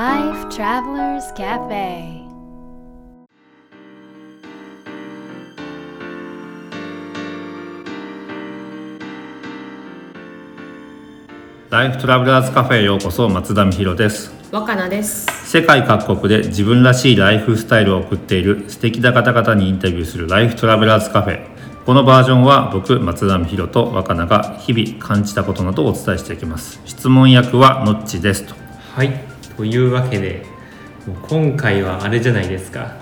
Life Travelers Cafe. ライフトラベラーズカフェへようこそ松田美弘です。若菜です。世界各国で自分らしいライフスタイルを送っている素敵な方々にインタビューするライフトラベラーズカフェこのバージョンは僕松田美弘と若菜が日々感じたことなどをお伝えしていきます。質問役はのっちですと。はいというわけでもう今回はあれじゃないですか。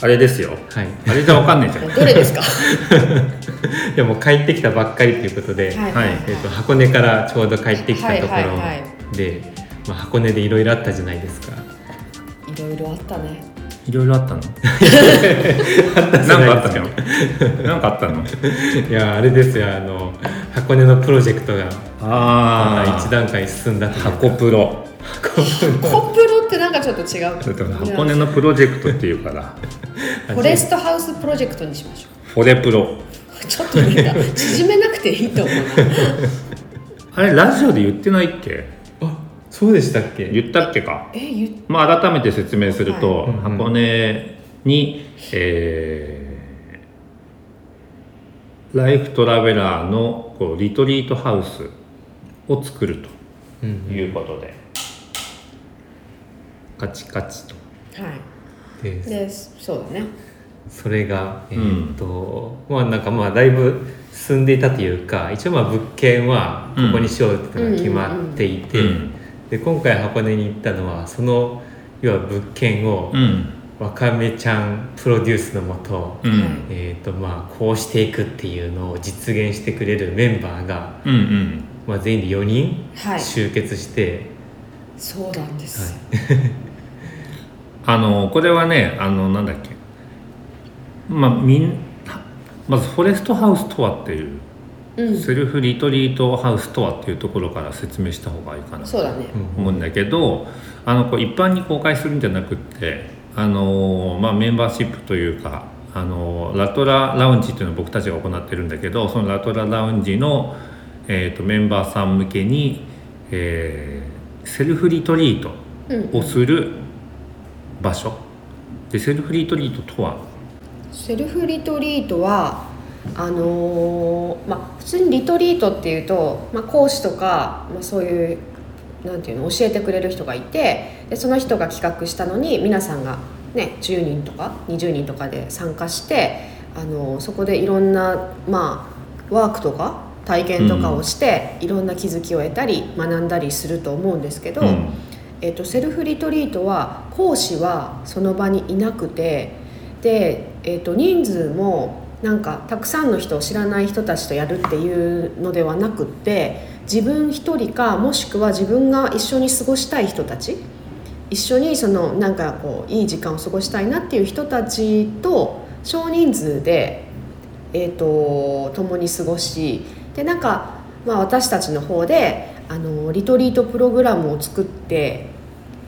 あれですよ。はい。あれじゃわかんないじゃん。どれですか？いやもう帰ってきたばっかりということで、はい。はい。えー、と箱根からちょうど帰ってきたところで、まあ、箱根でいろいろあったじゃないですか。いろいろあったね。いろいろあったの？なんかあったの？なんかあったの？いやあれですよ。あの箱根のプロジェクトがまたあ一段階進んだ箱プロコプロって。なんかちょっと違う。だって箱根のプロジェクトっていうから。フォレストハウスプロジェクトにしましょフォレプロ。う。ちょっとなんか縮めなくていいと思うな。あれラジオで言ってないっけ？あそうでしたっけ？言ったっけか。え、言っまあ、改めて説明すると、はい。箱根に、えーライフトラベラーのこうリトリートハウスを作るうんということで、カチカチとはい。でで、そうだね。それがえーっと、まあなんかまあだいぶ進んでいたというか一応まあ物件はここにしようっていうのが決まっていて、うんで今回箱根に行ったのはその要は物件をうんわかめちゃんプロデュースのもと,、うんはいえーとまあ、こうしていくっていうのを実現してくれるメンバーが、うんうんまあ、全員で4人はい。集結して、そうなんです。あのこれはねあのなんだっけまあみんまずフォレストハウスとはっていう、うん。セルフリトリートハウスとはっていうところから説明した方がいいかなそうだね。うん思うんだけどあのこう一般に公開するんじゃなくってあの、まあ、メンバーシップというかあのラトララウンジっていうのを僕たちが行ってるんだけどそのラトララウンジの、えー、とメンバーさん向けに、えーセルフリトリートうん。をする場所でセルフリトリートとは？セルフリトリートはあのーまあ普通にリトリートっていうと、まあ、講師とか、まあ、そういうなんていうの教えてくれる人がいてでその人が企画したのに皆さんが、ね、10人とか20人とかで参加して、あのーそこでいろんな、まあ、ワークとか体験とかをして、いろんな気づきを得たり学んだりすると思うんですけど。うんえっとセルフリトリートは講師はその場にいなくてで、えっと人数もなんかたくさんの人を知らない人たちとやるっていうのではなくって自分一人かもしくは自分が一緒に過ごしたい人たち一緒にそのなんかこういい時間を過ごしたいなっていう人たちと少人数で、えー、と共に過ごしでなんか、まあ、私たちの方であのリトリートプログラムを作って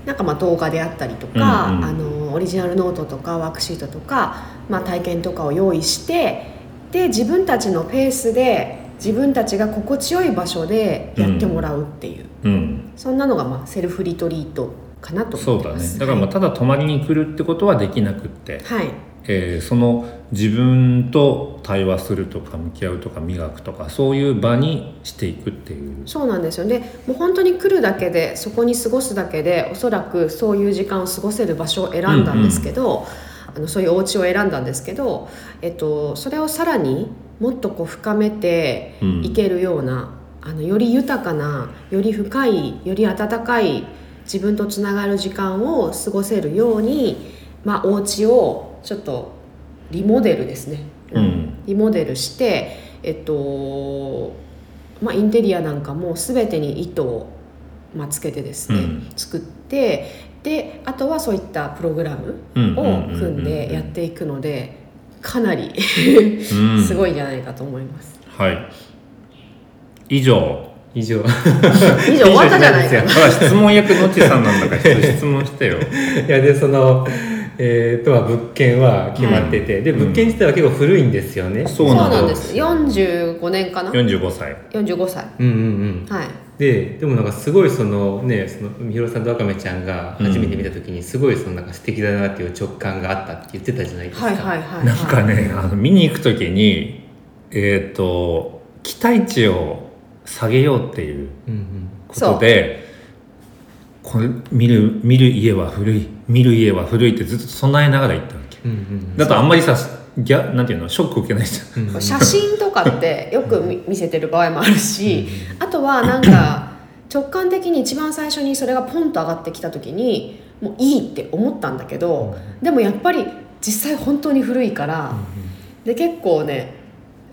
なんかまあ動画であったりとか、うんうん。あのオリジナルノートとかワークシートとか、まあ、体験とかを用意してで自分たちのペースで自分たちが心地よい場所でやってもらうっていう、うん。そんなのがまあセルフリトリートかなとそうだね思ってます。だからまあただ泊まりに来るってことはできなくって、はいえーその自分と対話するとか向き合うとか磨くとかそういう場にしていくっていう。そうなんですよ。ねもう本当に来るだけでそこに過ごすだけでおそらくそういう時間を過ごせる場所を選んだんですけど、あのそういうお家を選んだんですけど、えっと、それをさらにもっとこう深めてうん。いけるような、あのより豊かなより深いより温かい自分とつながる時間を過ごせるように、まあ、お家をちょっとリモデルですね、うん。リモデルして、えっとまあ、インテリアなんかも全てに糸を、まあ、つけてですね、うん。作ってであとはそういったプログラムうんを組んでやっていくのでかなりうん。すごいんじゃないかと思います。はい。以上。以上。以上終わったじゃないでほら質問役のちさんなんだから質問してよ。いやでそのえー、とは物件は決まってて、で物件自体は結構古いんですよね、そうなんだそうなんです。45年かな？45歳。45歳。うんうんうん。はい。ででもなんかすごいそのねそのみひろさんとわかめちゃんが初めて見た時にすごいそのなんか素敵だなっていう直感があったって言ってたじゃないですか、はいはいはいなんかねあの見に行く時にえっ、と期待値を下げようっていううんうんこれ見る見る家は古い見る家は古いってずっと備えながら行ったわけ。うんうんだとあんまりさギャなんていうのショック受けないじゃん。うんうん。写真とかってよく見見せてる場合もあるしあとはなんか直感的に一番最初にそれがポンと上がってきた時にもういいって思ったんだけどでもやっぱり実際本当に古いからで結構ね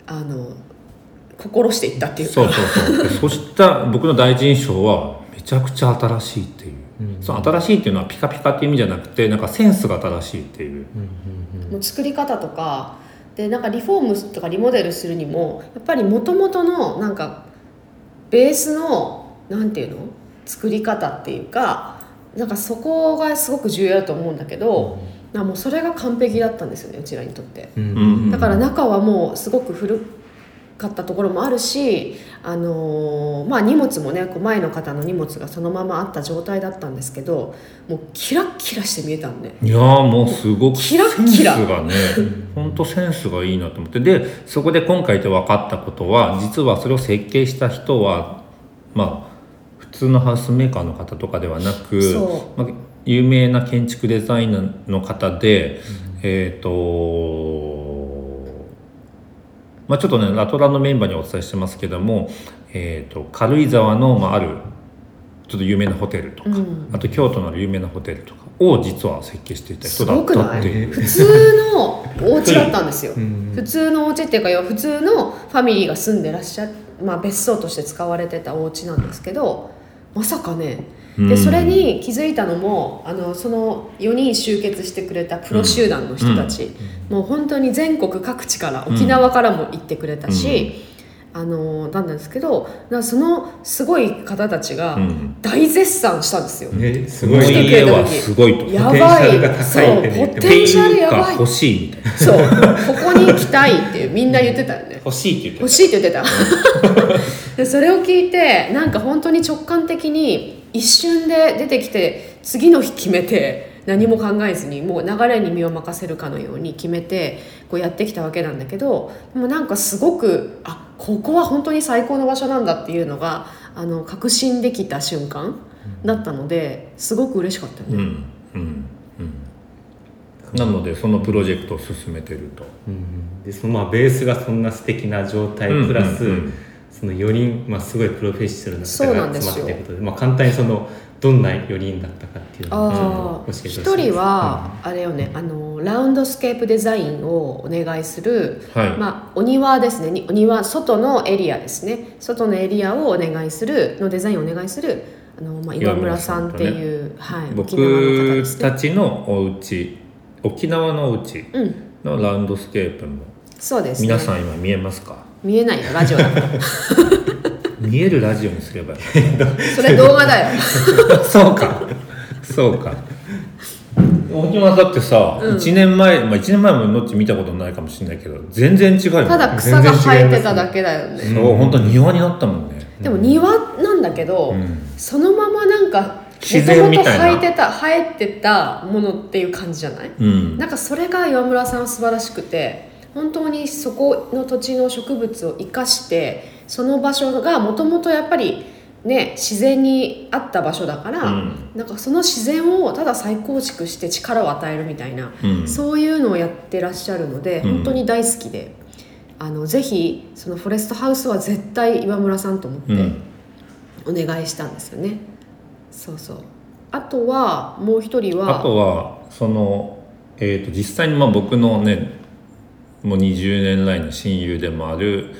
あの心していったっていうか。そうそうそう。でそした僕の第一印象はめちゃくちゃ新しいっていう、うんその新しいっていうのはピカピカっていう意味じゃなくてなんかセンスが新しいっていう。うんうんもう作り方とか。でなんかリフォームとかリモデルするにもやっぱりもともとのなんかベースのなんていうの？作り方っていうかなんかそこがすごく重要だと思うんだけど、なんかもうそれが完璧だったんですよねうちらにとって。うんうんだから中はもうすごく古かったところもあるし、あのーまあ、荷物もねこう前の方の荷物がそのままあった状態だったんですけどもうキラッキラして見えたんでいやーもうすごくキラッキラ。センスがね 本当センスがいいなと思って。でそこで今回で分かったことは実はそれを設計した人はまあ普通のハウスメーカーの方とかではなくそまあ、有名な建築デザイナーの方で、えっ、とまあちょっとねラトラのメンバーにお伝えしてますけども、えー、と軽井沢の、まあ、あるちょっと有名なホテルとか、うん。あと京都のある有名なホテルとかを実は設計していた人だったっていう。普通のお家だったんですよ。うん。普通のお家っていうか普通のファミリーが住んでらっしゃまあ別荘として使われてたお家なんですけどまさかねうんでそれに気づいたのもあのその4人集結してくれたプロ集団の人たち、もう本当に全国各地から沖縄からも行ってくれたし、あのなんですけどなんかそのすごい方たちがうん。大絶賛したんですよ。ね。すごい。来てく家はれた時すごいと。やばい。そうねポテンシャルやばい。が欲しいみたいな。そうここに行きたいって みんな言ってたよね。欲しいって言って欲しいって言ってた。でそれを聞いてなんか本当に直感的に一瞬で出てきて次の日決めて何も考えずにもう流れに身を任せるかのように決めてこうやってきたわけなんだけどでもなんかすごくあここは本当に最高の場所なんだっていうのがあの確信できた瞬間だったのですごく嬉しかったよね。うんうんうん。なのでそのプロジェクトを進めてると。うんでそのまあベースがそんな素敵な状態プラス、うんうんうんその4人、まあ、すごいプロフェッショナルな方が集んですよ。まっていることでまあ、簡単にそのどんな4人だったかっていうのをちあょっと教えてほしい一です。人はあれよねあのラウンドスケープデザインをお願いする、はい。まあ、お庭ですねにお庭外のエリアですね。外のエリアをお願いするのデザインをお願いするあの、まあ、岩村さんっていう、はい、沖縄の方僕です。ねたちのお家沖縄のお家うん。のラウンドスケープもそうですね。皆さん今見えますか？見えないよラジオだから 見えるラジオにすればいい。それ動画だよ。そうか。そうか。沖縄だってさ、うん。1年前、まあ、1年前ものっち見たことないかもしれないけど全然違うよね。ただ草が生えてただけだよね。そう本当庭になったもんね、でも庭なんだけど、うん。そのままなんか自然みたいな。生えてた生えてたものっていう感じじゃない？うん。なんかそれが岩村さんは素晴らしくて本当にそこの土地の植物を生かしてその場所がもともとやっぱりね自然にあった場所だから、うん。なんかその自然をただ再構築して力を与えるみたいな、うん。そういうのをやってらっしゃるのでうん。本当に大好きで、あのぜひそのフォレストハウスは絶対岩村さんと思ってうん。お願いしたんですよね。そうそう。あとはもう一人はあとはその、えー、と実際にまあ僕のねもう20年来の親友でもある、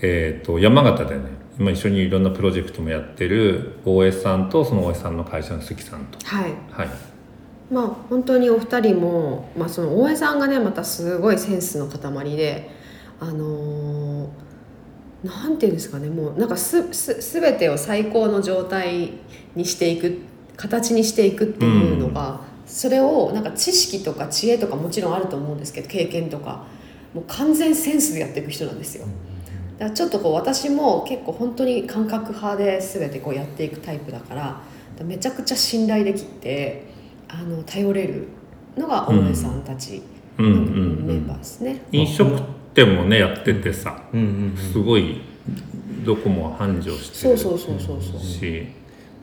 えー、と山形でね今一緒にいろんなプロジェクトもやってる大江さんとその大江さんの会社の関さんと。はい。はい。まあ本当にお二人も、まあ、その大江さんがねまたすごいセンスの塊であのーなんていうんですかねもうなんかすす全てを最高の状態にしていく形にしていくっていうのがそれをなんか知識とか知恵とかもちろんあると思うんですけど経験とかもう完全センスでやっていく人なんですよ。だからちょっとこう私も結構本当に感覚派で全てこうやっていくタイプだからめちゃくちゃ信頼できてあの頼れるのが大江さんたちうんうんメンバーですね、飲食店もねやっててさすごいどこも繁盛してるそうそうそうそうそう。し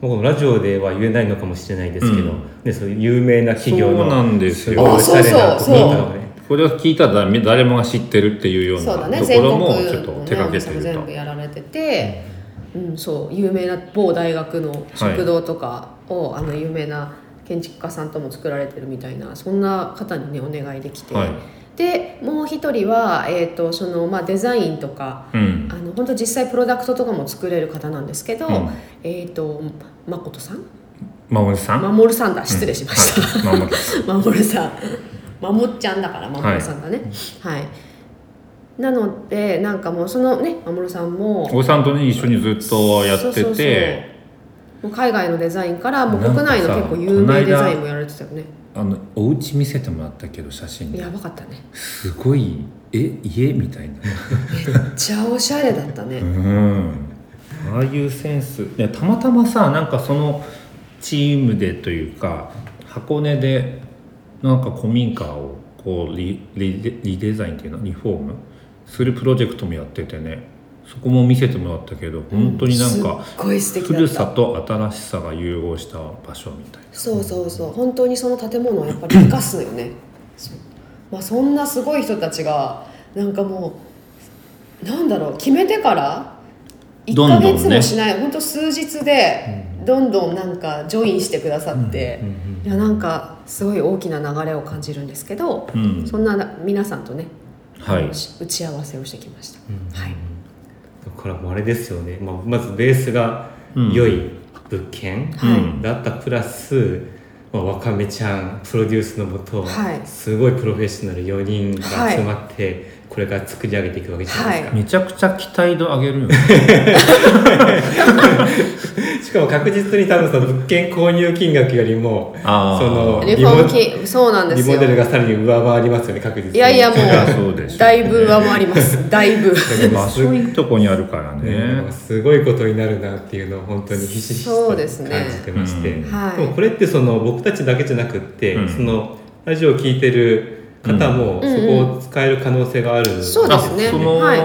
もラジオでは言えないのかもしれないですけど、うん。ね、そういう有名な企業のそうなんですよ。ごいおしゃれなあそうそうところとかねこれを聞いたら誰もが知ってるっていうようなところもちょっとの手掛けねてると。全部やられてて、うん、そう有名な某大学の食堂とかを、あの有名な建築家さんとも作られてるみたいなそんな方にねお願いできて、はい。でもう一人は、えーとそのまあ、デザインとかうん。あの本当実際プロダクトとかも作れる方なんですけど、うん。えっ、と誠さん？守さん？守さんだ。失礼しました、はい。守さん 守っちゃんだから守さんだね。はい、なのでなんかもうそのね守さんもおじさんとね一緒にずっとやってて。もう海外のデザインからもう国内の結構有名デザインもやられてたよね。あのお家見せてもらったけど写真でやばかったね。すごいえ家みたいな。めっちゃおしゃれだったね、うん。ああいうセンス。たまたまさなんかそのチームでというか箱根でなんか古民家をこうリリデリデザインっていうの？リフォーム？するプロジェクトもやっててね。そこも見せてもらったけど本当になんかすっごい素敵だった。古さと新しさが融合した場所みたいな。そうそうそう。本当にその建物をやっぱり生かすのよね。まあ、そんなすごい人たちがなんかもうなんだろう。決めてから1ヶどんどんね。月もしない、本当数日でどんどんなんかジョインしてくださって、いやなんかすごい大きな流れを感じるんですけど、うん。そんな皆さんとね、はい。打ち合わせをしてきました、はい。だからもうあれですよね、まあ、まずベースがうん。良い物件はい。だったプラス、まあ、わかめちゃんプロデュースのもと、はい。すごいプロフェッショナル4人が集まって、これから作り上げていくわけじゃないですか、めちゃくちゃ期待度上げるよね。しかも確実に多分その物件購入金額よりもそのリフォーそうなんですよ。リモデルがさらに上回りますよね確実に。いやいやもうでしょうだいぶ上回ります。だいぶ。場所いいとこにあるからね。ね、すごいことになるなっていうのを本当にひしひしと感そうですねじてまして、うん。はいでもこれってその僕たちだけじゃなくって、うん。そのラジオを聞いてる方もうん。そこを使える可能性がある、そうですね。あその、はい。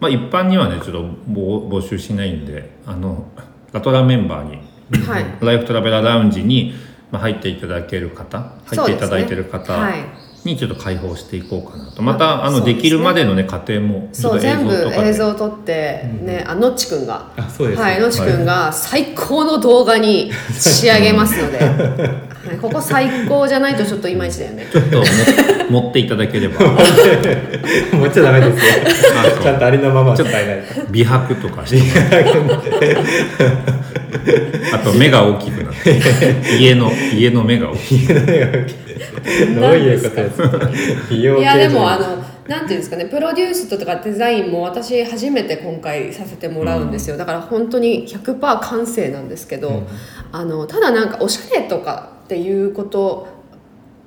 まあ一般にはねちょっと募募集しないんであのラトラメンバーにはい。ライフトラベラーラウンジにまあ入っていただける方入っていただいてる方はい。にちょっと開放していこうかなと。またあのできるまでのね過程もそう全部映像を撮ってね、あのっちくんが。あそうですね。はいのっちくんが最高の動画に仕上げますので、はい、ここ最高じゃないとちょっといまいちだよね。ちょっとも持っていただければ。持っちゃダメですよ。あちゃんとありのまま伝えないと美白とかして あと目が大きくなって。家の家の目が大きい。どういうことですか？美容系い。やでもあのなんていうんですかね。プロデュースとかデザインも私初めて今回させてもらうんですよ、だから本当に100%完成なんですけど、あのただなんかおしゃれとかっていうこと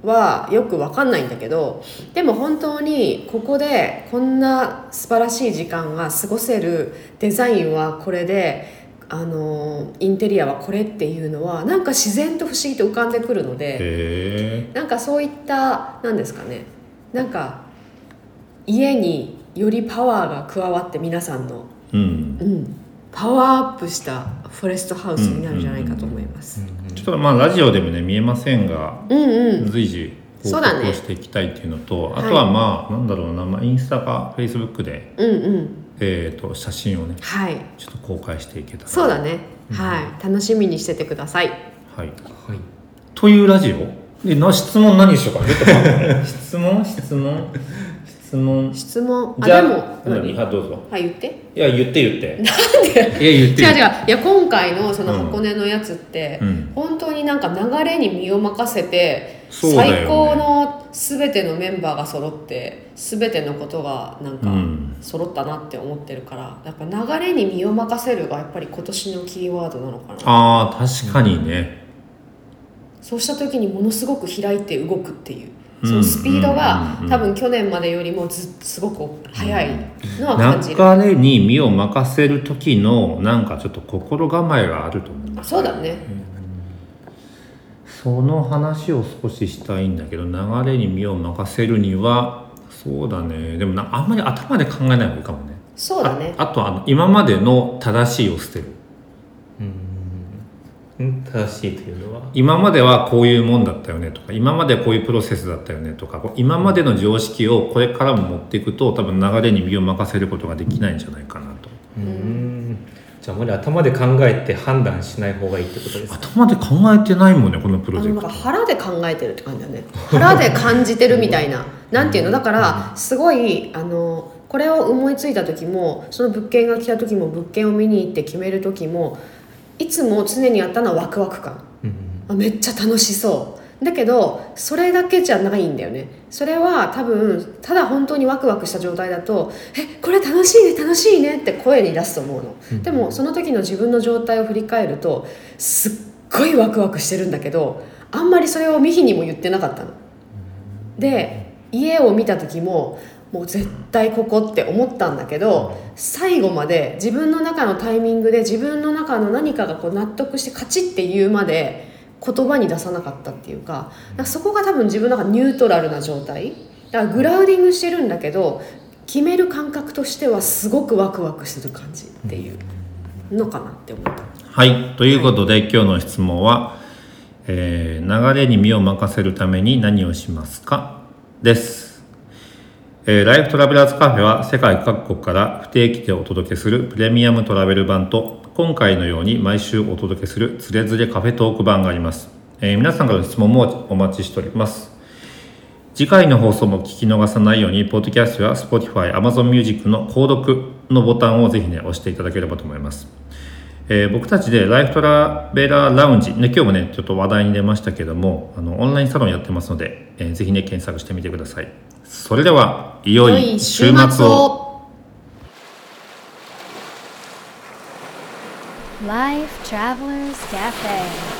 はよくわかんないんだけどでも本当にここでこんな素晴らしい時間が過ごせるデザインはこれであのインテリアはこれっていうのはなんか自然と不思議と浮かんでくるので。へなんかそういったなんですかねなんか家によりパワーが加わって皆さんの、えうんうん、パワーアップしたフォレストハウスになるんじゃないかと思います。ちょっとまあラジオでもね見えませんがうんうん、随時報告をしていきたいっていうのと、はいあとはまあなんだろうな、まあ、インスタかフェイスブックで、うんうん。えー、と写真をねはい。ちょっと公開していけたら。そうだね、はい。楽しみにしててください。はい。はいというラジオ？でな質問何しようか？質問？質問？質問。質問。あじゃあでも何何？あどうぞ。はい言って。いや言って言って。なんで？いや言って。違う違ういや今回のその箱根のやつって、うん。本当になんか流れに身を任せて、そうだよね。最高の全てのメンバーが揃って全てのことがなんかうん。揃ったなって思ってるからやっぱ流れに身を任せるがやっぱり今年のキーワードなのかな。ああ確かにね、そうした時にものすごく開いて動くっていうそのスピードが多分去年までよりもずすごく速いのは感じる、流れに身を任せる時のなんかちょっと心構えがあると思う。んだそうだね。その話を少ししたいんだけど流れに身を任せるにはそうだね。でもなあんまり頭で考えない方がいいかもね。そうだね。ああとあの今までの正しいを捨てる。うん正しいというのは？今まではこういうもんだったよねとか今までこういうプロセスだったよねとか今までの常識をこれからも持っていくと多分流れに身を任せることができないんじゃないかなと。うん。じゃああまり頭で考えて判断しない方がいいってことですか？頭で考えてないもんねこのプロあジェクト。のなんか腹で考えてるって感じだね。腹で感じてるみたいななんていうの？だからすごいあのこれを思いついた時もその物件が来た時も物件を見に行って決める時もいつも常にあったのはワクワク感。うんあめっちゃ楽しそう。だけどそれだけじゃないんだよね。それは多分ただ本当にワクワクした状態だと「えこれ楽しいね楽しいね」って声に出すと思うの、でもその時の自分の状態を振り返るとすっごいワクワクしてるんだけどあんまりそれをミヒにも言ってなかったの。で家を見た時ももう絶対ここって思ったんだけど最後まで自分の中のタイミングで自分の中の何かがこう納得してカチッって言うまで言葉に出さなかったっていうかそこが多分自分の中ニュートラルな状態。だからグラウディングしてるんだけど決める感覚としてはすごくワクワクする感じっていうのかなって思った。はい。ということで、今日の質問は、えー流れに身を任せるために何をしますか?」です、えライフトラベラーズカフェは世界各国から不定期でお届けするプレミアムトラベル版と今回のように毎週お届けするつれづれカフェトーク版があります、えー皆さんからの質問もお待ちしております次回の放送も聞き逃さないように、ポッドキャストや Spotify、Amazon Music の購読のボタンをぜひね、押していただければと思います。えー僕たちでライフトラベラーラウンジ、ね、今日もね、ちょっと話題に出ましたけども、あの、オンラインサロンやってますので、えーぜひね、検索してみてください。それでは、いよい週末を。Life Travelers Cafe